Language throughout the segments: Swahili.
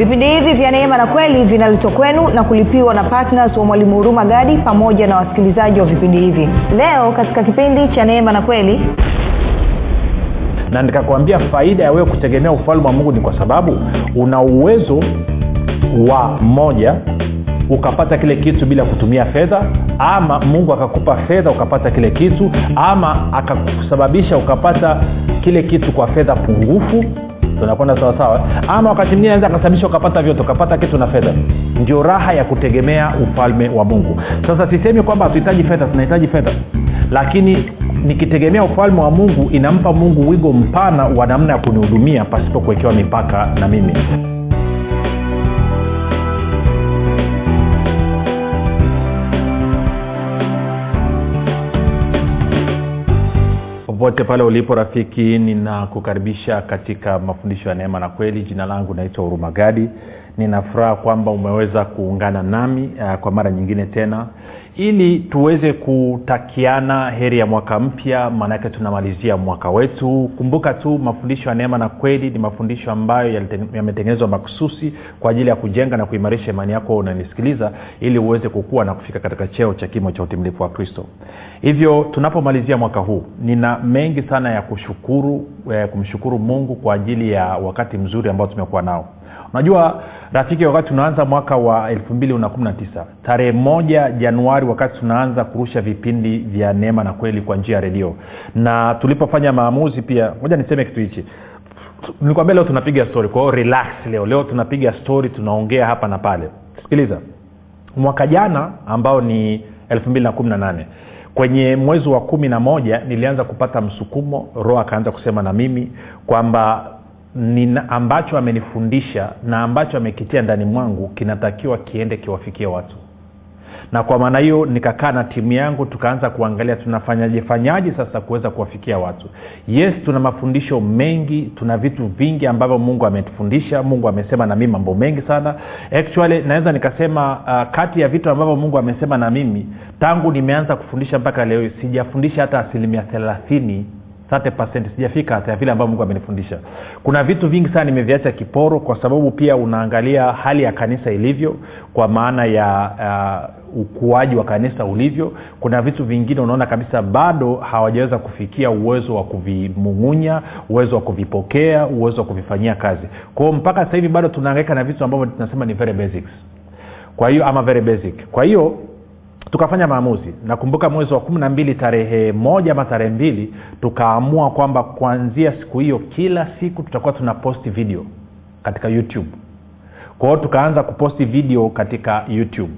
vipindi hivi vya neema na kweli vinaletwa kwenu na kulipiwa na ptns wa mwalimu huruma gadi pamoja na wasikilizaji wa vipindi hivi. Leo katika kipindi cha neema na kweli na nikakwambia faida ya wewe kutegemea ufalme wa mungu ni kwa sababu una uwezo wa moja ukapata kile kitu bila kutumia fedha ama mungu akakupa fedha ukapata kile kitu ama akakusababisha ukapata kile kitu kwa fedha pungufu tunakwenda sawasawa ama wakati mngine anaweza akasababisha ukapata vyote ukapata kitu na fedha. Ndio raha ya kutegemea ufalme wa mungu. Sasa sisemi kwamba hatuhitaji fedha tunahitaji fedha. Lakini nikitegemea ufalme wa mungu inampa mungu wigo mpana wa namna ya kunihudumia pasipo kuwekewa mipaka na mimi popote pale ulipo rafiki ninakukaribisha katika mafundisho ya neema na kweli. Jina langu naitwa hurumagadi ninafuraha kwamba umeweza kuungana nami uh, kwa mara nyingine tena ili tuweze kutakiana heri ya mwaka mpya maanake tunamalizia mwaka wetu. Kumbuka tu mafundisho ya neema na kweli ni mafundisho ambayo yametengenezwa makususi kwa ajili ya kujenga na kuimarisha imani yako unanisikiliza ili uweze kukua na kufika katika cheo cha kimo cha utimilifu wa kristo. Hivyo tunapomalizia mwaka huu nina mengi sana ya kushukuru eh, kumshukuru mungu kwa ajili ya wakati mzuri ambao tumekuwa nao unajua rafiki wakati tunaanza mwaka wa 219 tarehe moja januari wakati tunaanza kurusha vipindi vya neema na kweli kwa njia ya redio. Na tulipofanya maamuzi pia moja niseme kitu hichi. Nilikwambia leo tunapiga story kwa hiyo relax leo. Leo tunapiga story tunaongea hapa na pale. Sikiliza. Mwaka jana ambao ni 218 kwenye mwezi wa kumi na moja nilianza kupata msukumo roho akaanza kusema na mimi kwamba nina ambacho amenifundisha na ambacho amekitia ndani mwangu kinatakiwa kiende kiwafikie watu. Na kwa maana hiyo nikakaa na timu yangu tukaanza kuangalia tunafanyaje fanyaje sasa kuweza kuwafikia watu. Yes tuna mafundisho mengi tuna vitu vingi ambavyo mungu ametufundisha mungu amesema na mimi mambo mengi sana. Actually naweza nikasema uh, kati ya vitu ambavyo mungu amesema na mimi tangu nimeanza kufundisha mpaka leo sijafundisha hata asilimia thelathini 30 sijafika ya vile ambavyo mungu amenifundisha. Kuna vitu vingi sana nimeviacha kiporo kwa sababu pia unaangalia hali ya kanisa ilivyo kwa maana ya uh, ukuaji wa kanisa ulivyo. Kuna vitu vingine unaona kabisa bado hawajaweza kufikia uwezo wa kuvimung'unya uwezo wa kuvipokea uwezo wa kuvifanyia kazi. Kwao mpaka sasa hivi bado tunaangaika na vitu ambavyo tunasema ni very basics. Kwa hiyo ama very basic. Kwa hiyo tukafanya maamuzi. Nakumbuka mwezi wa kumi na mbili tarehe moja ama tarehe mbili tukaamua kwamba kuanzia siku hiyo kila siku tutakuwa tuna posti video katika youtube. Kwa tukaanza kuposti video katika youtube.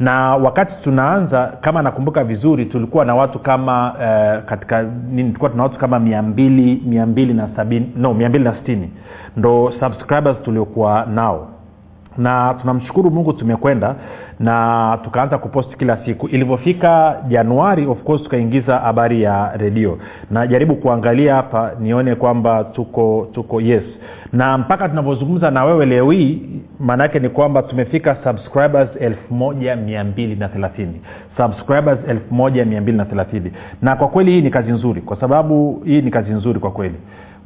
Na wakati tunaanza kama nakumbuka vizuri tulikuwa na watu kama uh, katika nini tulikuwa tuna watu kama mia mbili mia na no na sitini ndo subscribers tuliokuwa nao. Na tunamshukuru mungu tumekwenda na tukaanza kuposti kila siku. Ilivyofika januari of course tukaingiza habari ya redio. Najaribu kuangalia hapa nione kwamba tuko tuko yes. Na mpaka tunavyozungumza na wewe leo hii maanaake ni kwamba tumefika subscribers 1230 subscribers 1230 na kwa kweli hii ni kazi nzuri kwa sababu hii ni kazi nzuri kwa kweli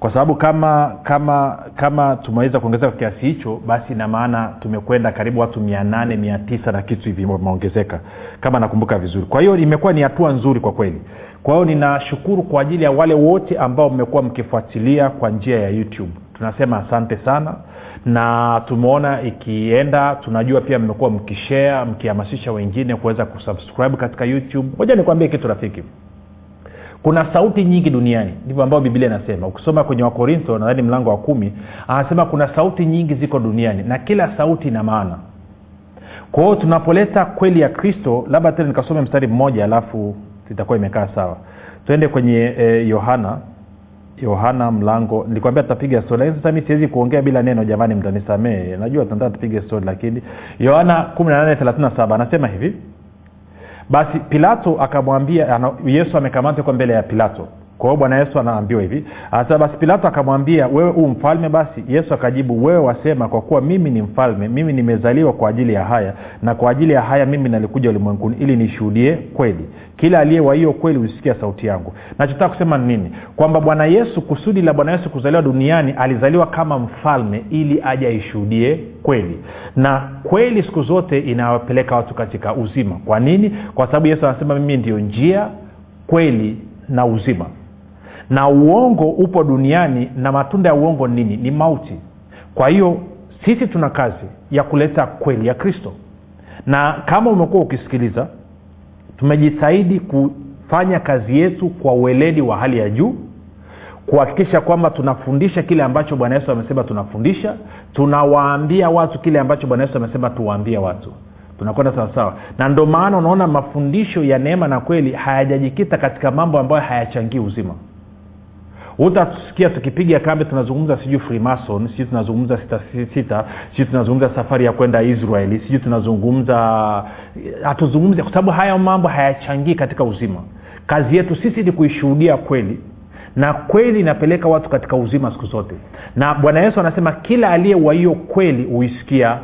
kwa sababu kama kama kama tumeweza kuongezeka kwa kiasi hicho basi ina maana tumekwenda karibu watu mia nane mia tisa na kitu hivi imeongezeka kama nakumbuka vizuri. Kwa hiyo imekuwa ni hatua nzuri kwa kweli. Kwa hiyo ninashukuru kwa ajili ya wale wote ambao mmekuwa mkifuatilia kwa njia ya youtube. Tunasema asante sana. Na tumeona ikienda tunajua pia mmekuwa mkishea mkihamasisha wengine kuweza kusubscribe katika youtube. Moja nikwambie kitu rafiki kuna sauti nyingi duniani ndivyo ambavyo biblia inasema. Ukisoma kwenye wakorintho nadhani mlango wa kumi anasema kuna sauti nyingi ziko duniani na kila sauti ina maana. Kwa tunapoleta kweli ya kristo labda tena nikasome mstari mmoja alafu itakuwa imekaa sawa. Twende kwenye yohana eh, yohana mlango. Nilikwambia tutapiga stori lakini sasa mi siwezi kuongea bila neno jamani mtanisamee najua tunataka tupige stori lakini yohana 1837 anasema hivi basi pilato akamwambia yesu amekamatwa kwa mbele ya pilato kwa hiyo bwana yesu anaambiwa hivi hasa basi pilato akamwambia wewe huu mfalme? Basi yesu akajibu wewe wasema kwa kuwa mimi ni mfalme mimi nimezaliwa kwa ajili ya haya na kwa ajili ya haya mimi nalikuja ulimwenguni ili nishuhudie kweli. Kila aliye wa hiyo kweli husikia sauti yangu. Nachotaka kusema ni nini? Kwamba bwana yesu kusudi la bwana yesu kuzaliwa duniani alizaliwa kama mfalme ili aje aishuhudie kweli. Na kweli siku zote inawapeleka watu katika uzima. Kwa nini? Kwa sababu yesu anasema mimi ndio njia kweli na uzima na uongo upo duniani na matunda ya uongo ni nini? Ni mauti. Kwa hiyo sisi tuna kazi ya kuleta kweli ya kristo. Na kama umekuwa ukisikiliza tumejitahidi kufanya kazi yetu kwa ueledi wa hali ya juu kuhakikisha kwamba tunafundisha kile ambacho bwana yesu amesema tunafundisha tunawaambia watu kile ambacho bwana yesu amesema tuwaambie watu. Tunakwenda sawasawa na ndo maana unaona mafundisho ya neema na kweli hayajajikita katika mambo ambayo hayachangii uzima utasikia tukipiga kambi tunazungumza sijui freemason sijui tunazungumza sita sita sijui tunazungumza safari ya kwenda israeli sijui tunazungumza hatuzungumzi kwa sababu haya mambo hayachangii katika uzima. Kazi yetu sisi ni kuishuhudia kweli na kweli inapeleka watu katika uzima siku zote. Na bwana yesu anasema kila aliye wa hiyo kweli huisikia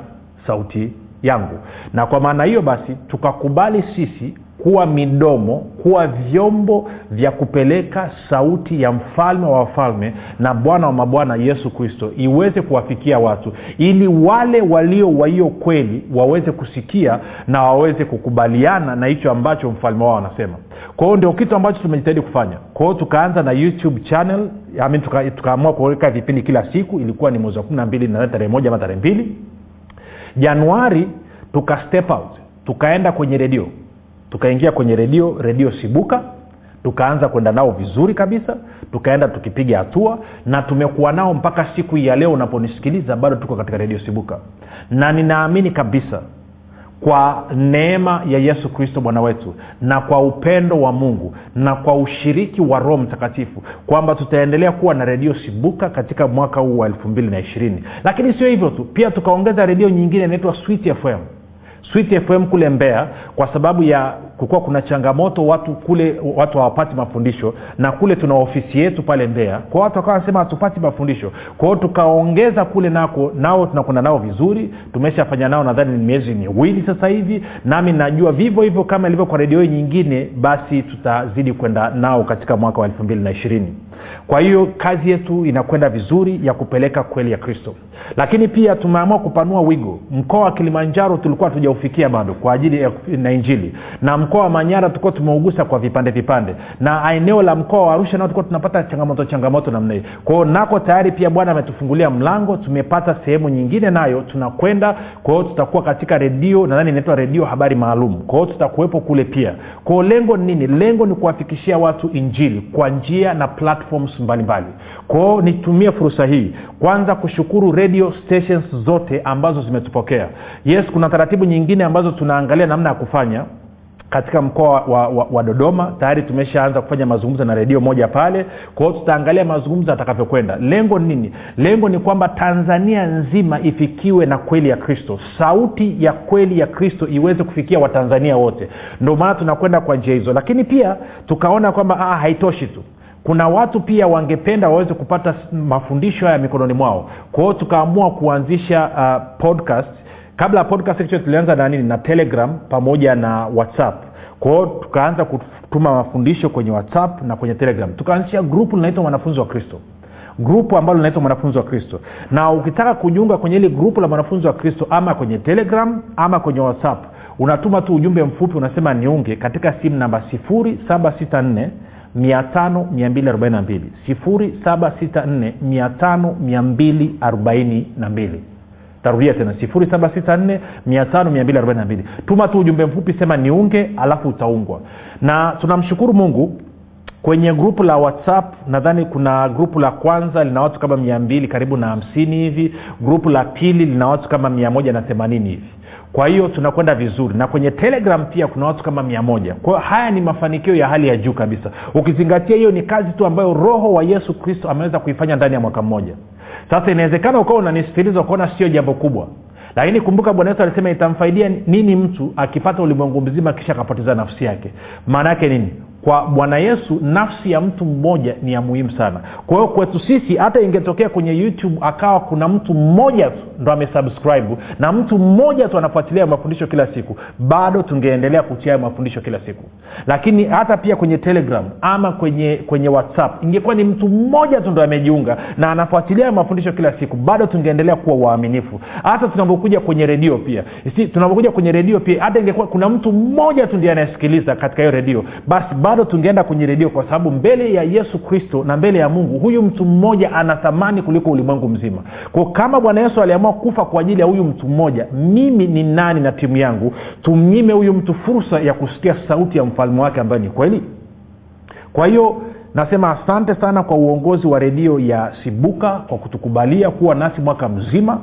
sauti yangu. Na kwa maana hiyo basi tukakubali sisi kuwa midomo kuwa vyombo vya kupeleka sauti ya mfalme wa wafalme na bwana wa mabwana yesu kristo iweze kuwafikia watu ili wale walio wa kweli waweze kusikia na waweze kukubaliana na hicho ambacho mfalme wao anasema. Kwa ndio kitu ambacho tumejitahidi kufanya. Kwa tukaanza na youtube channel mean, tuka, tukaamua kuweka vipindi kila siku ilikuwa ni mwezi wa kumi na tarehe moja ama tarehe mbili. Januari tuka step out tukaenda kwenye redio tukaingia kwenye redio redio sibuka tukaanza kwenda nao vizuri kabisa tukaenda tukipiga hatua na tumekuwa nao mpaka siku ya leo unaponisikiliza bado tuko katika redio sibuka. Na ninaamini kabisa kwa neema ya yesu kristo bwana wetu na kwa upendo wa mungu na kwa ushiriki wa roho mtakatifu kwamba tutaendelea kuwa na redio sibuka katika mwaka huu wa elfu mbili na ishirini. Lakini sio hivyo tu pia tukaongeza redio nyingine inaitwa sweet fm sweet fm kule mbea kwa sababu ya kukuwa kuna changamoto watu kule watu hawapati mafundisho na kule tuna ofisi yetu pale mbea kwa watu wakawa wanasema hatupati mafundisho. Kwao tukaongeza kule nako nao tunakwenda nao vizuri tumeshafanya nao nadhani ni miezi miwili sasa hivi nami najua vivyo hivyo kama ilivyo kwa redio nyingine basi tutazidi kwenda nao katika mwaka wa elfu mbili na ishirini kwa hiyo kazi yetu inakwenda vizuri ya kupeleka kweli ya kristo. Lakini pia tumeamua kupanua wigo. Mkoa wa kilimanjaro tulikuwa hatujaufikia bado kwa ajili ya na injili. Na mkoa wa manyara tulikuwa tumeugusa kwa vipande vipande. Na eneo la mkoa wa arusha nao tulikuwa tunapata changamoto changamoto namna hii. Kwao nako tayari pia bwana ametufungulia mlango tumepata sehemu nyingine nayo tunakwenda. Kwa hiyo tutakuwa katika redio nadhani inaitwa redio habari maalum. Kwa hiyo tutakuwepo kule pia. Kwao lengo ni nini? Lengo ni kuwafikishia watu injili kwa njia na platforms mbalimbali. Kwao nitumie fursa hii kwanza kushukuru radio stations zote ambazo zimetupokea. Yes kuna taratibu nyingine ambazo tunaangalia namna ya kufanya katika mkoa wa, wa, wa, dodoma. Tayari tumeshaanza kufanya mazungumzo na redio moja pale. Kwao tutaangalia mazungumzo atakavyokwenda lengo nini? Lengo ni kwamba tanzania nzima ifikiwe na kweli ya kristo. Sauti ya kweli ya kristo iweze kufikia watanzania wote. Ndio maana tunakwenda kwa njia hizo. Lakini pia tukaona kwamba ah, haitoshi tu kuna watu pia wangependa waweze kupata mafundisho haya mikononi mwao. Kwa tukaamua kuanzisha uh, podcast. Kabla ya podcast actually tulianza na nini? Na telegram pamoja na whatsapp. Kwa tukaanza kutuma mafundisho kwenye whatsapp na kwenye telegram. Tukaanzisha grupu linaitwa mwanafunzi wa kristo. Grupu ambalo linaitwa mwanafunzi wa kristo. Na ukitaka kujiunga kwenye hili grupu la mwanafunzi wa kristo ama kwenye telegram ama kwenye whatsapp unatuma tu ujumbe mfupi unasema niunge katika simu namba 764 5242 764 tarudia tena 764 tuma tu ujumbe mfupi sema niunge alafu utaungwa. Na tunamshukuru mungu kwenye grupu la whatsapp nadhani kuna grupu la kwanza lina watu kama mia mbili karibu na hamsini hivi. Grupu la pili lina watu kama mia moja na themanini hivi kwa hiyo tunakwenda vizuri. Na kwenye telegram pia kuna watu kama mia moja. Kwa hiyo haya ni mafanikio ya hali ya juu kabisa. Ukizingatia hiyo ni kazi tu ambayo roho wa yesu kristo ameweza kuifanya ndani ya mwaka mmoja. Sasa inawezekana ukawa unanisikiliza ukaona sio jambo kubwa. Lakini kumbuka bwana yesu alisema itamfaidia nini mtu akipata ulimwengu mzima kisha akapoteza nafsi yake? Maana yake nini kwa bwana yesu nafsi ya mtu mmoja ni ya muhimu sana. Kwa hiyo kwetu sisi hata ingetokea kwenye youtube akawa kuna mtu mmoja tu ndo amesubscribe na mtu mmoja tu anafuatilia mafundisho kila siku bado tungeendelea kutia mafundisho kila siku. Lakini hata pia kwenye telegram ama kwenye kwenye whatsapp ingekuwa ni mtu mmoja tu ndo amejiunga na anafuatilia mafundisho kila siku bado tungeendelea kuwa waaminifu. Hata tunapokuja kwenye redio pia tunapokuja kwenye redio pia hata ingekuwa kuna mtu mmoja tu ndiye anayesikiliza katika hiyo redio basi bado tungeenda kwenye redio kwa sababu mbele ya yesu kristo na mbele ya mungu huyu mtu mmoja ana thamani kuliko ulimwengu mzima. Ko kama bwana yesu aliamua kufa kwa ajili ya huyu mtu mmoja mimi ni nani na timu yangu? Tumnyime huyu mtu fursa ya kusikia sauti ya mfalme wake ambaye ni kweli. Kwa hiyo nasema asante sana kwa uongozi wa redio ya sibuka kwa kutukubalia kuwa nasi mwaka mzima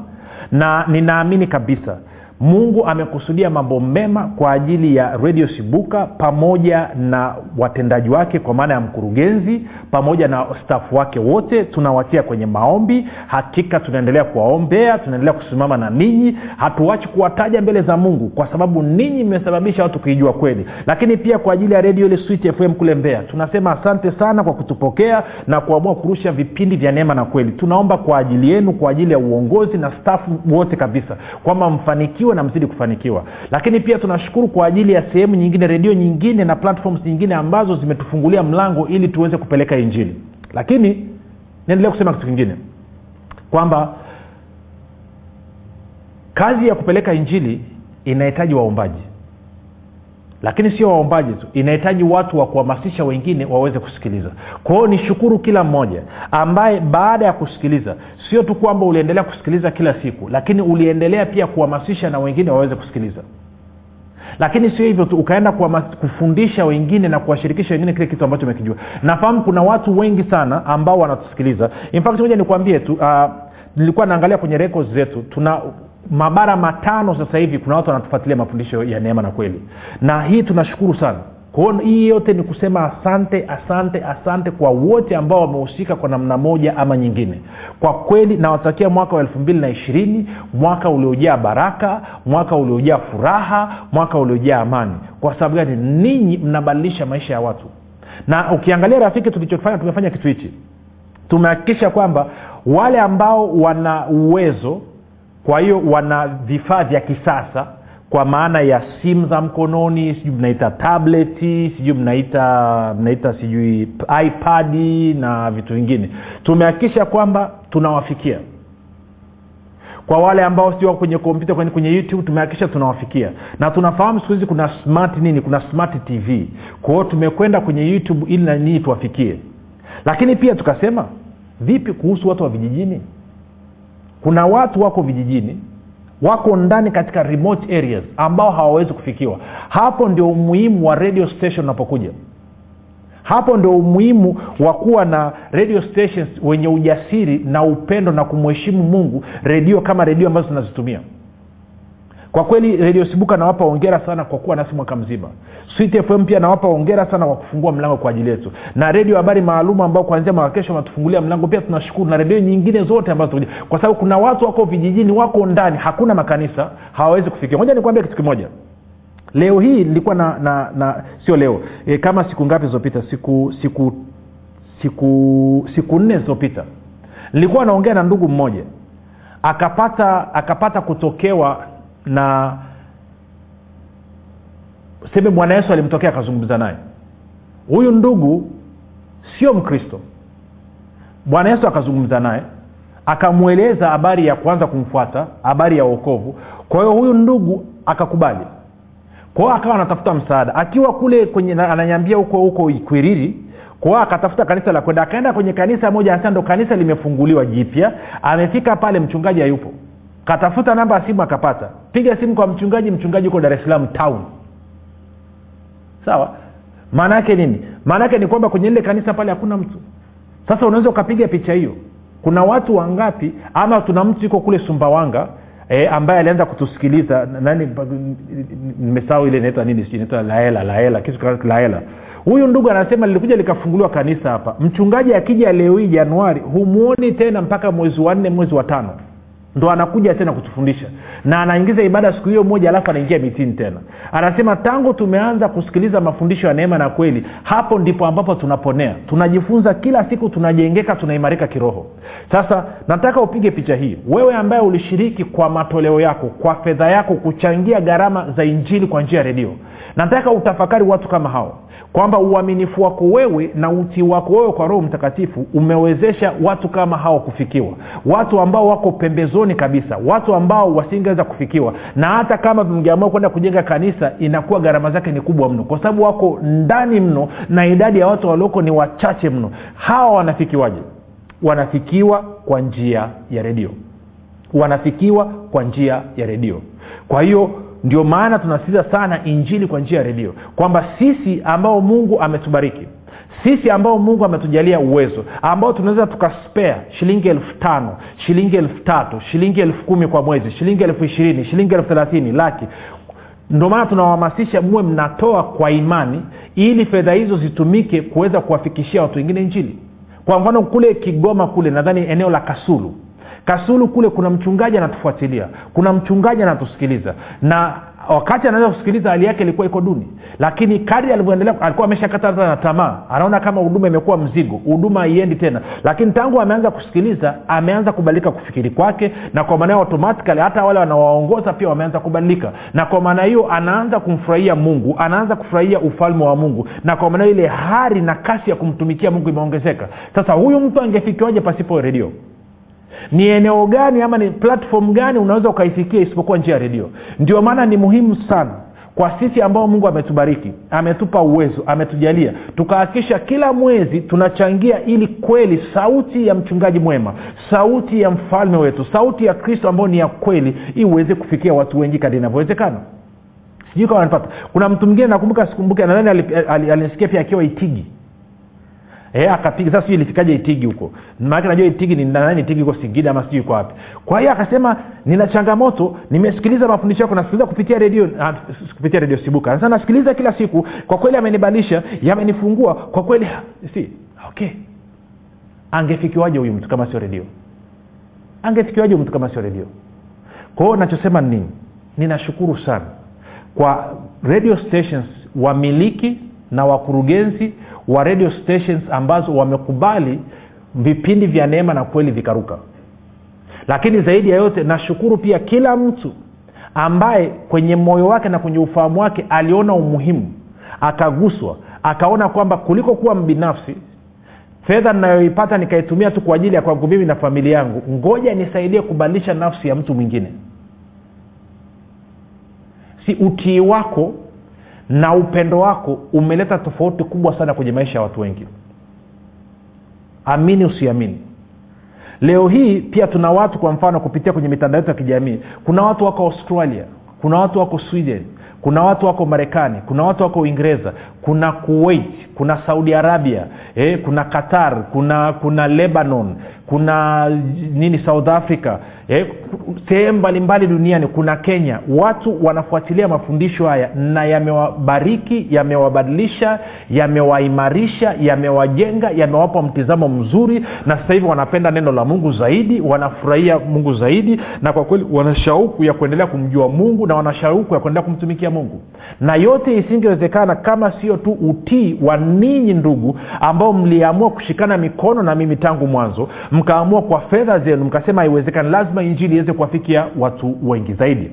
na ninaamini kabisa mungu amekusudia mambo mema kwa ajili ya redio sibuka pamoja na watendaji wake kwa maana ya mkurugenzi pamoja na stafu wake wote. Tunawatia kwenye maombi. Hakika tunaendelea kuwaombea tunaendelea kusimama na ninyi. Hatuachi kuwataja mbele za mungu kwa sababu ninyi mmesababisha watu kuijua kweli. Lakini pia kwa ajili ya redio ile fm kule mbea tunasema asante sana kwa kutupokea na kuamua kurusha vipindi vya neema na kweli. Tunaomba kwa ajili yenu kwa ajili ya uongozi na stafu wote kabisa kwamba mfanikiwe na mzidi kufanikiwa. Lakini pia tunashukuru kwa ajili ya sehemu nyingine redio nyingine na platforms nyingine ambazo zimetufungulia mlango ili tuweze kupeleka injili. Lakini niendelee kusema kitu kingine. Kwamba kazi ya kupeleka injili inahitaji waombaji lakini sio waombaji tu inahitaji watu wa kuhamasisha wengine waweze kusikiliza. Kwahio nishukuru kila mmoja ambaye baada ya kusikiliza sio tu kwamba uliendelea kusikiliza kila siku lakini uliendelea pia kuhamasisha na wengine waweze kusikiliza. Lakini sio hivyo tu ukaenda kufundisha wengine na kuwashirikisha wengine kile kitu ambacho umekijua. Nafahamu kuna watu wengi sana ambao wanatusikiliza. In fact moja nikuambie tu uh, nilikuwa naangalia kwenye records zetu tuna mabara matano sasa hivi kuna watu wanatufuatilia mafundisho ya neema na kweli. Na hii tunashukuru sana. Kwao hii yote ni kusema asante asante asante kwa wote ambao wamehusika kwa namna moja ama nyingine. Kwa kweli nawatakia mwaka wa elfu mbili na ishirini mwaka uliojaa baraka mwaka uliojaa furaha mwaka uliojaa amani. Kwa sababu gani? Ninyi mnabadilisha maisha ya watu. Na ukiangalia rafiki tulichofanya tumefanya kitu hichi. Tumehakikisha kwamba wale ambao wana uwezo kwa hiyo wana vifaa vya kisasa kwa maana ya simu za mkononi sijui mnaita tableti sijui mnaita mnaita sijui ipadi na vitu vingine. Tumehakikisha kwamba tunawafikia. Kwa wale ambao sio kwenye kompyuta kwenye, kwenye youtube tumehakikisha tunawafikia. Na tunafahamu siku hizi kuna smart nini? Kuna smart tv kwa tumekwenda kwenye youtube ili na nini tuwafikie. Lakini pia tukasema vipi kuhusu watu wa vijijini kuna watu wako vijijini wako ndani katika remote areas ambao hawawezi kufikiwa. Hapo ndio umuhimu wa radio station unapokuja. Hapo ndio umuhimu wa kuwa na radio stations wenye ujasiri na upendo na kumheshimu mungu redio kama redio ambazo tunazitumia kwa kweli redio sibuka nawapa ongera sana kwa kuwa nasi mwaka mzima. Sweet fm pia nawapa ongera sana kwa kufungua mlango kwa ajili yetu. Na redio habari maalum ambao kuanzia mwakakesho wanatufungulia mlango pia tunashukuru na redio nyingine zote ambazo kwa sababu kuna watu wako vijijini wako ndani hakuna makanisa hawawezi kufikia. Moja nikuambia kitu kimoja. Leo hii nilikuwa na, na, na sio leo. E, kama siku ngapi zilizopita? Siku siku siku siku nne zilizopita. Nilikuwa naongea na ndugu mmoja. Akapata akapata kutokewa na seme bwana yesu alimtokea akazungumza naye. Huyu ndugu sio mkristo. Bwana yesu akazungumza naye akamweleza habari ya kuanza kumfuata habari ya uokovu kwa hiyo huyu ndugu akakubali. Kwa akawa anatafuta msaada. Akiwa kule kwenye ananyambia huko huko ikwiriri kwao akatafuta kanisa la kwenda. Akaenda kwenye kanisa moja anasema ndo kanisa limefunguliwa jipya. Amefika pale mchungaji hayupo. Katafuta namba ya simu akapata piga simu kwa mchungaji mchungaji huko dar es salaam town. Sawa? Maana yake nini? Maana yake ni kwamba kwenye lile kanisa pale hakuna mtu. Sasa unaweza ukapiga picha hiyo. Kuna watu wangapi ama tuna mtu yuko kule sumbawanga e, ambaye alianza kutusikiliza nani nimesahau ile inaitwa nini sijui inaitwa laela laela kitu laela. Huyu ndugu anasema lilikuja likafunguliwa kanisa hapa. Mchungaji akija leo hii januari humwoni tena mpaka mwezi wa nne mwezi wa tano ndo anakuja tena kutufundisha. Na anaingiza ibada siku hiyo moja alafu anaingia mitini tena. Anasema tangu tumeanza kusikiliza mafundisho ya neema na kweli hapo ndipo ambapo tunaponea. Tunajifunza kila siku tunajengeka tunaimarika kiroho. Sasa nataka upige picha hii. Wewe ambaye ulishiriki kwa matoleo yako kwa fedha yako kuchangia gharama za injili kwa njia ya redio nataka utafakari watu kama hao kwamba uaminifu wako wewe na utii wako wewe kwa roho mtakatifu umewezesha watu kama hao kufikiwa. Watu ambao wako pembezoni kabisa watu ambao wasingeweza kufikiwa. Na hata kama mngeamua kwenda kujenga kanisa inakuwa gharama zake ni kubwa mno kwa sababu wako ndani mno na idadi ya watu walioko ni wachache mno. Hawa wanafikiwaje? Wanafikiwa kwa njia ya redio. Wanafikiwa kwa njia ya redio. Kwa hiyo ndio maana tunasitiza sana injili kwa njia ya redio kwamba sisi ambao mungu ametubariki sisi ambao mungu ametujalia uwezo ambao tunaweza tukaspea shilingi elfu tano shilingi elfu tatu shilingi elfu kumi kwa mwezi shilingi elfu ishirini shilingi elfu thelathini laki. Ndio maana tunawahamasisha muwe mnatoa kwa imani ili fedha hizo zitumike kuweza kuwafikishia watu wengine injili. Kwa mfano kule kigoma kule nadhani eneo la kasulu kasulu kule kuna mchungaji anatufuatilia kuna mchungaji anatusikiliza. Na wakati anaweza kusikiliza hali yake ilikuwa iko duni. Lakini kadri alivyoendelea alikuwa ameshakata na tamaa. Anaona kama huduma imekuwa mzigo huduma haiendi tena. Lakini tangu ameanza kusikiliza ameanza kubadilika kufikiri kwake na kwa maana automatically hata wale wanawaongoza pia wameanza kubadilika. Na kwa maana hiyo anaanza kumfurahia mungu anaanza kufurahia ufalme wa mungu. Na kwa maana ile hari na kasi ya kumtumikia mungu imeongezeka. Sasa huyu mtu angefikiwaje pasipo redio ni eneo gani ama ni platform gani unaweza ukaifikia isipokuwa njia ya redio? Ndio maana ni muhimu sana kwa sisi ambao mungu ametubariki ametupa uwezo ametujalia tukahakikisha kila mwezi tunachangia ili kweli sauti ya mchungaji mwema sauti ya mfalme wetu sauti ya kristo ambayo ni ya kweli iweze kufikia watu wengi kadi inavyowezekana. Sijui kama anapata kuna mtu mwingine nakumbuka sikumbuke nadhani alinisikia ali, ali, pia akiwa itigi e, akapiga. Sasa sijui ilifikaje itigi huko. Maanake najua itigi ni nani itigi iko singida ama sijui iko wapi. Kwa hiyo akasema nina changamoto nimesikiliza mafundisho yako nasikiliza kupitia redio kupitia redio sibuka. Sasa nasikiliza kila siku. Kwa kweli amenibadilisha yamenifungua. Kwa kweli si okay. Angefikiwaje huyu mtu kama sio redio angefikiwaje mtu kama sio redio kwa hiyo nachosema ni nini? Ninashukuru sana kwa radio stations wamiliki na wakurugenzi wa radio stations ambazo wamekubali vipindi vya neema na kweli vikaruka. Lakini zaidi ya yote nashukuru pia kila mtu ambaye kwenye moyo wake na kwenye ufahamu wake aliona umuhimu akaguswa akaona kwamba kuliko kuwa mbinafsi fedha ninayoipata nikaitumia tu kwa ajili ya kwangu mimi na familia yangu ngoja nisaidie kubadilisha nafsi ya mtu mwingine. Si utii wako na upendo wako umeleta tofauti kubwa sana kwenye maisha ya watu wengi. Amini usiamini. Leo hii pia tuna watu kwa mfano kupitia kwenye mitandao yetu ya kijamii. Kuna watu wako australia kuna watu wako sweden kuna watu wako marekani kuna watu wako uingereza kuna kuwait kuna saudi arabia eh, kuna qatar kuna kuna lebanon kuna nini south africa? Eh, sehemu mbalimbali duniani kuna kenya. Watu wanafuatilia mafundisho haya na yamewabariki yamewabadilisha yamewaimarisha yamewajenga yamewapa mtizamo mzuri na sasa hivi wanapenda neno la mungu zaidi wanafurahia mungu zaidi na kwa kweli wanashauku ya kuendelea kumjua mungu na wanashauku ya kuendelea kumtumikia mungu. Na yote isingewezekana kama sio tu utii wa ninyi ndugu ambao mliamua kushikana mikono na mimi tangu mwanzo mkaamua kwa fedha zenu mkasema haiwezekani lazima injili iweze kuwafikia watu wengi zaidi.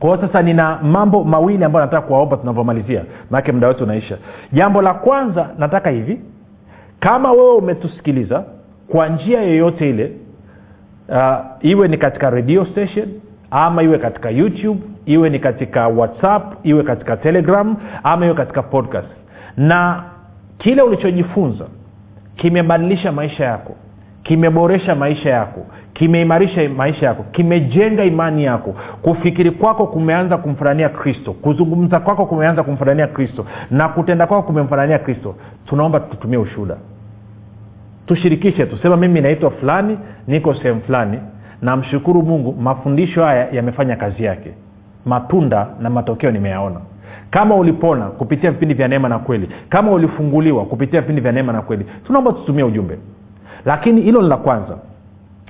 Kwao sasa nina mambo mawili ambayo nataka kuwaomba tunavyomalizia maanake muda wetu unaisha. Jambo la kwanza nataka hivi. Kama wewe umetusikiliza kwa njia yoyote ile uh, iwe ni katika radio station ama iwe katika youtube iwe ni katika whatsapp iwe katika telegram ama iwe katika podcast. Na kile ulichojifunza kimebadilisha maisha yako kimeboresha maisha yako kimeimarisha maisha yako kimejenga imani yako. Kufikiri kwako kumeanza kumfanania kristo kuzungumza kwako kumeanza kumfanania kristo na kutenda kwako kumemfanania kristo. Tunaomba tutumie ushuhuda. Tushirikishe tusema mimi naitwa fulani niko sehemu fulani. Namshukuru mungu mafundisho haya yamefanya kazi yake. Matunda na matokeo nimeyaona. Kama ulipona kupitia vipindi vya neema na kweli kama ulifunguliwa kupitia vipindi vya neema na kweli tunaomba tutumie ujumbe lakini hilo ni la kwanza.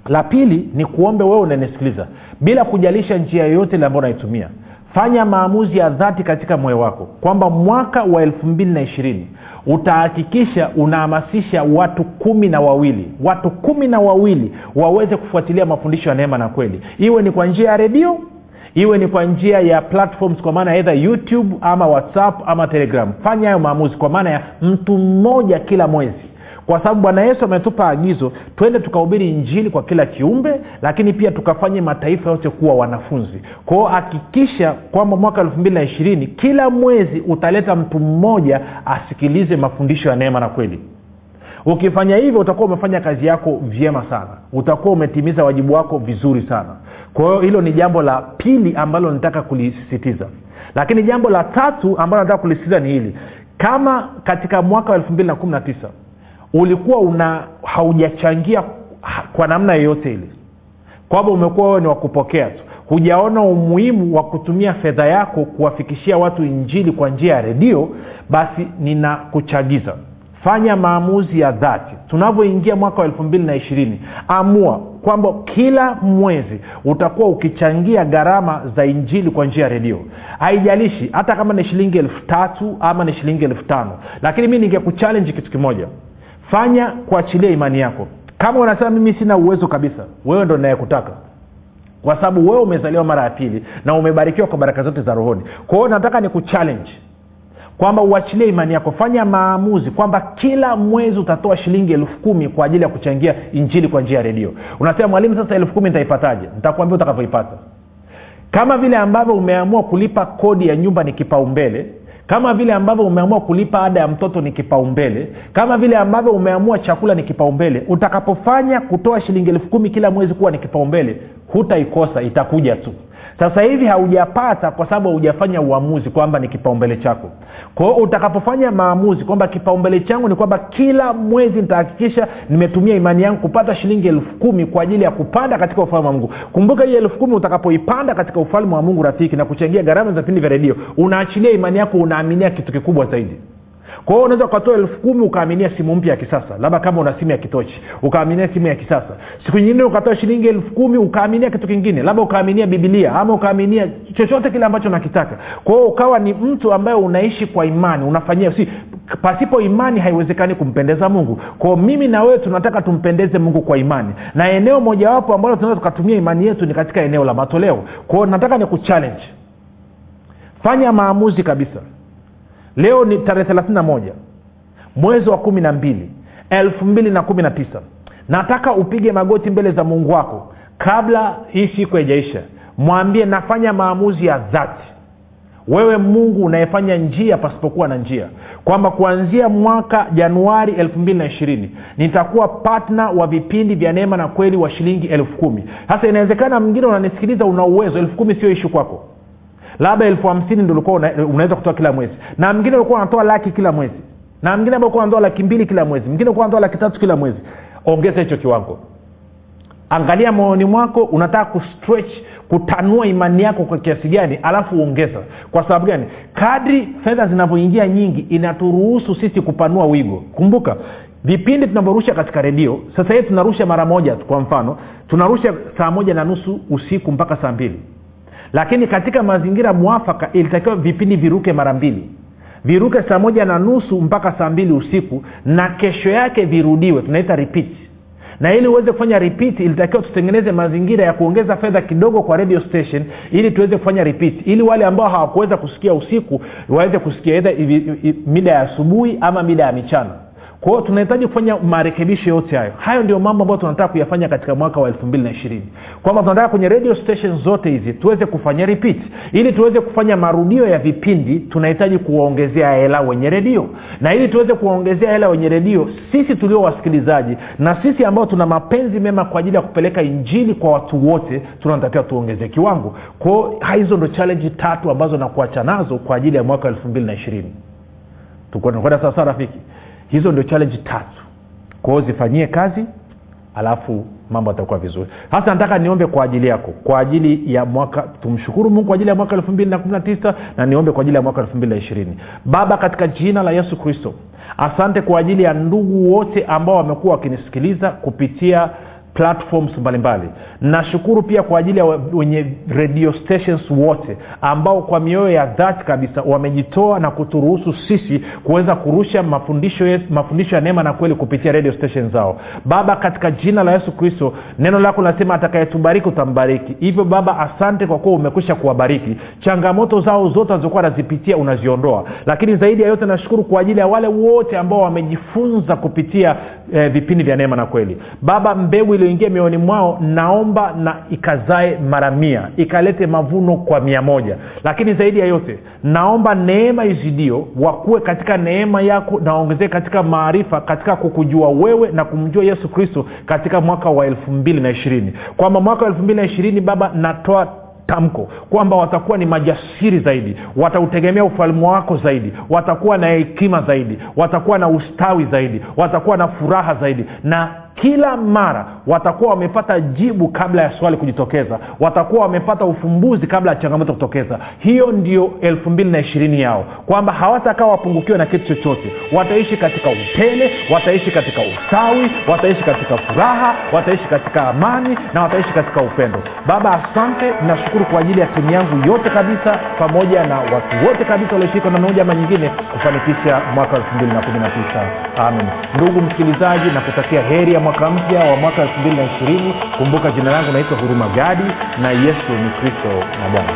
La pili ni kuombe wewe unanisikiliza bila kujalisha njia yoyote ile ambayo unaitumia. Fanya maamuzi ya dhati katika moyo wako kwamba mwaka wa elfu mbili na ishirini utahakikisha unahamasisha watu kumi na wawili watu kumi na wawili waweze kufuatilia mafundisho ya neema na kweli. Iwe ni kwa njia ya redio iwe ni kwa njia ya platforms kwa maana edha youtube ama whatsapp ama telegram. Fanya hayo maamuzi kwa maana ya mtu mmoja kila mwezi kwa sababu bwana yesu ametupa agizo twende tukahubiri injili kwa kila kiumbe lakini pia tukafanye mataifa yote kuwa wanafunzi. Kwao hakikisha kwamba mwaka elfu mbili na ishirini kila mwezi utaleta mtu mmoja asikilize mafundisho ya neema na kweli. Ukifanya hivyo utakuwa umefanya kazi yako vyema sana. Utakuwa umetimiza wajibu wako vizuri sana. Kwa hiyo hilo ni jambo la pili ambalo nataka kulisisitiza. Lakini jambo la tatu ambalo nataka kulisisitiza ni hili. Kama katika mwaka wa elfu mbili na kumi na tisa ulikuwa una haujachangia kwa namna yoyote ile. Kwamba umekuwa wewe ni wakupokea tu. Hujaona umuhimu wa kutumia fedha yako kuwafikishia watu injili kwa njia ya redio basi ninakuchagiza. Fanya maamuzi ya dhati. Tunavyoingia mwaka wa elfu mbili na ishirini amua kwamba kila mwezi utakuwa ukichangia gharama za injili kwa njia ya redio. Haijalishi hata kama ni shilingi elfu tatu ama ni shilingi elfu tano lakini mi ningekuchalenji kitu kimoja fanya kuachilia imani yako. Kama unasema mimi sina uwezo kabisa wewe ndo nayekutaka kwa sababu wewe umezaliwa mara ya pili na umebarikiwa kwa baraka zote za rohoni. Kwa hiyo nataka ni kuchallenge kwamba uachilie imani yako. Fanya maamuzi kwamba kila mwezi utatoa shilingi elfu kumi kwa ajili ya kuchangia injili kwa njia ya redio. Unasema mwalimu sasa elfu kumi nitaipataje? Nitakuambia utakavyoipata. Kama vile ambavyo umeamua kulipa kodi ya nyumba ni kipaumbele kama vile ambavyo umeamua kulipa ada ya mtoto ni kipaumbele kama vile ambavyo umeamua chakula ni kipaumbele utakapofanya kutoa shilingi elfu kumi kila mwezi kuwa ni kipaumbele hutaikosa itakuja tu sasa hivi haujapata kwa sababu haujafanya uamuzi kwamba ni kipaumbele chako. Kwao utakapofanya maamuzi kwamba kipaumbele changu ni kwamba kila mwezi nitahakikisha nimetumia imani yangu kupata shilingi elfu kumi kwa ajili ya kupanda katika ufalme wa mungu. Kumbuka hii elfu kumi utakapoipanda katika ufalme wa mungu rafiki na kuchangia gharama za vipindi vya redio unaachilia imani yako unaaminia kitu kikubwa zaidi kwa hiyo unaweza ukatoa elfu kumi ukaaminia simu mpya ya kisasa labda kama una simu ya kitochi ukaaminia simu ya kisasa. Siku nyingine ukatoa shilingi elfu kumi ukaaminia kitu kingine labda ukaaminia bibilia ama ukaaminia chochote kile ambacho unakitaka. Kwa ukawa ni mtu ambaye unaishi kwa imani unafanyia si pasipo imani haiwezekani kumpendeza mungu. Kwao mimi na wewe tunataka tumpendeze mungu kwa imani. Na eneo mojawapo ambalo tunaweza tukatumia imani yetu ni katika eneo la matoleo. Kwao nataka ni kuchallenge fanya maamuzi kabisa leo ni tarehe 31 mwezi wa kumi na mbili elfu mbili na na nataka upige magoti mbele za mungu wako kabla hii siku haijaisha. Mwambie nafanya maamuzi ya dhati. Wewe mungu unayefanya njia pasipokuwa na njia. Kwamba kuanzia mwaka januari elfu mbili na ishirini nitakuwa patna wa vipindi vya neema na kweli wa shilingi elfu kumi. Sasa inawezekana mwingine unanisikiliza una uwezo. Elfu kumi sio ishu kwako labda elfu hamsini ndo ulikuwa unaweza kutoa kila mwezi. Na mwingine ulikuwa unatoa laki kila mwezi. Na mwingine ambao unatoa laki mbili kila mwezi. Mwingine ulikuwa unatoa laki tatu kila mwezi. Ongeza hicho kiwango. Angalia moyoni mwako unataka kustretch kutanua imani yako kwa kiasi gani alafu uongeza. Kwa sababu gani? Kadri fedha zinavyoingia nyingi inaturuhusu sisi kupanua wigo. Kumbuka vipindi tunavyorusha katika redio sasa hivi tunarusha mara moja kwa mfano tunarusha saa moja na nusu usiku mpaka saa mbili lakini katika mazingira mwafaka ilitakiwa vipindi viruke mara mbili. Viruke saa moja na nusu mpaka saa mbili usiku na kesho yake virudiwe tunaita repeat. Na ili uweze kufanya repeat ilitakiwa tutengeneze mazingira ya kuongeza fedha kidogo kwa radio station ili tuweze kufanya repeat. Ili wale ambao hawakuweza kusikia usiku waweze kusikia mida ya asubuhi ama mida ya michana kwa hiyo tunahitaji kufanya marekebisho yote hayo. Hayo ndio mambo ambayo tunataka kuyafanya katika mwaka wa elfu mbili na ishirini. Kwamba tunataka kwenye radio station zote hizi tuweze kufanya repeat ili tuweze kufanya marudio ya vipindi tunahitaji kuwaongezea hela wenye redio. Na ili tuweze kuwaongezea hela wenye redio sisi tulio wasikilizaji na sisi ambao tuna mapenzi mema kwa ajili ya kupeleka injili kwa watu wote tunatakiwa tuongeze kiwango. Kwao hizo ndo challenge tatu ambazo nakuacha nazo kwa ajili ya mwaka wa elfu mbili na ishirini. Tukwenda sawasawa rafiki hizo ndio challenge tatu. Kwao zifanyie kazi alafu mambo atakuwa vizuri. Hasa nataka niombe kwa ajili yako kwa ajili ya mwaka tumshukuru mungu kwa ajili ya mwaka elfu mbili na kumi na tisa na niombe kwa ajili ya mwaka elfu mbili na ishirini. Baba katika jina la yesu kristo asante kwa ajili ya ndugu wote ambao wamekuwa wakinisikiliza kupitia platforms mbalimbali. Nashukuru pia kwa ajili ya wenye radio stations wote ambao kwa mioyo ya dhati kabisa wamejitoa na kuturuhusu sisi kuweza kurusha mafundisho, mafundisho ya neema na kweli kupitia radio station zao. Baba katika jina la yesu kristo neno lako linasema atakayetubariki utambariki. Hivyo baba asante kwa kuwa umekwisha kuwabariki. Changamoto zao zote alizokuwa anazipitia unaziondoa. Lakini zaidi ya yote nashukuru kwa ajili ya wale wote ambao wamejifunza kupitia eh, vipindi vya neema na kweli. Baba mbegu iliyoingia mioyoni mwao naomba na ikazae mara mia ikalete mavuno kwa mia moja. Lakini zaidi ya yote naomba neema izidio wakuwe katika neema yako na waongezee katika maarifa katika kukujua wewe na kumjua yesu kristo katika mwaka wa elfu mbili na ishirini. Kwamba mwaka wa elfu mbili na ishirini baba natoa tamko kwamba watakuwa ni majasiri zaidi watautegemea ufalme wako zaidi watakuwa na hekima zaidi watakuwa na ustawi zaidi watakuwa na furaha zaidi. Na kila mara watakuwa wamepata jibu kabla ya swali kujitokeza. Watakuwa wamepata ufumbuzi kabla ya changamoto kutokeza. Hiyo ndio elfu mbili na ishirini yao. Kwamba hawatakaa wapungukiwe na kitu chochote. Wataishi katika upele wataishi katika ustawi wataishi katika furaha wataishi katika amani na wataishi katika upendo. Baba asante. Nashukuru kwa ajili ya timu yangu yote kabisa pamoja na watu wote kabisa walioshirika na moja ama nyingine kufanikisha mwaka elfu mbili na kumi na tisa. Amin ndugu msikilizaji nakutakia heri ya mwaka mpya wa mwaka elfu mbili na ishirini. Kumbuka jina langu naitwa huruma gadi na yesu ni kristo na bwana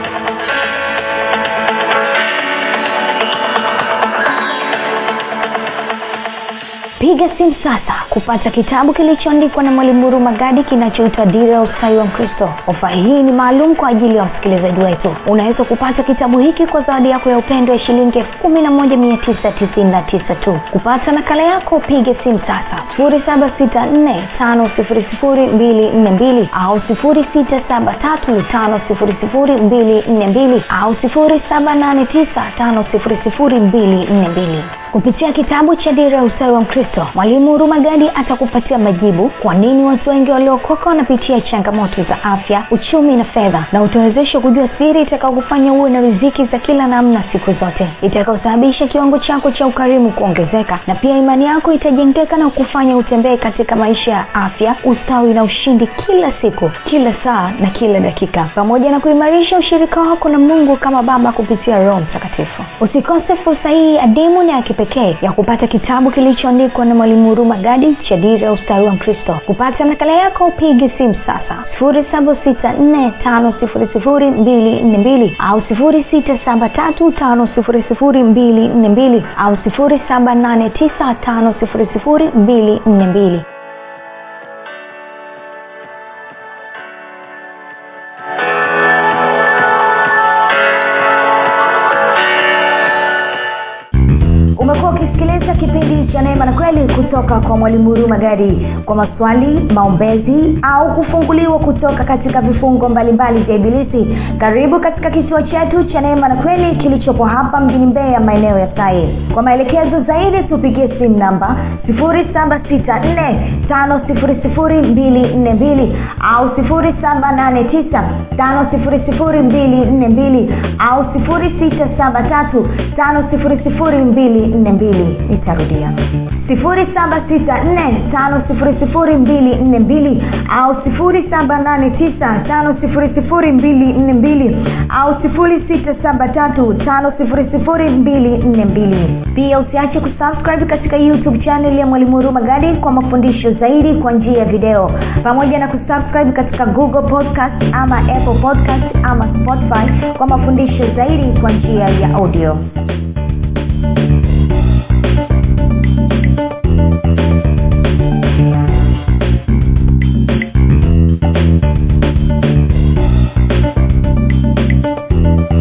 piga simu sasa kupata kitabu kilichoandikwa na mwalimu huruma kinachoitwa dira ya ustawi wa mkristo. Ofa hii ni maalum kwa ajili ya wasikilizaji wetu. Unaweza kupata kitabu hiki kwa zawadi yako ya upendo ya shilingi elfu kumi na moja mia tisa tisini na tisa tu. Kupata nakala yako piga simu sasa. Sifuri saba sita nne tano sifuri sifuri mbili nne mbili au sifuri sita saba tatu tano sifuri sifuri mbili nne mbili au sifuri saba nane tisa tano sifuri sifuri mbili nne mbili kupitia kitabu cha dira ya ustawi wa mkristo mwalimu huruma gadi atakupatia majibu kwa nini watu wengi waliokoka wanapitia changamoto za afya uchumi na fedha na utawezesha kujua siri itakaokufanya uwe na riziki za kila namna siku zote itakaosababisha kiwango chako cha ukarimu kuongezeka na pia imani yako itajengeka na kufanya utembee katika maisha ya afya ustawi na ushindi kila siku kila saa na kila dakika. Pamoja na kuimarisha ushirika wako na mungu kama baba kupitia roho mtakatifu. Usikose fursa hii adimu na ya pekee ya kupata kitabu kilichoandikwa na mwalimu huruma gadi cha dira ya ustawi wa mkristo. Kupata nakala yako upige simu sasa. 7645242 au 6735242 au 7895242 kutoka kwa mwalimu huruma gadi kwa maswali maombezi au kufunguliwa kutoka katika vifungo mbalimbali vya ibilisi. Karibu katika kituo chetu cha neema na kweli kilichopo hapa mjini mbeya maeneo ya sai kwa maelekezo zaidi tupigie simu namba 7645242 au 7895242 au 6735242 nitarudia. 7645242 au 7895242 au 6735242 pia usiache kusubscribe katika youtube channel ya mwalimu huruma gadi kwa mafundisho zaidi kwa njia ya video. Pamoja na kusubscribe katika google podcast ama apple podcast ama spotify kwa mafundisho zaidi kwa njia ya audio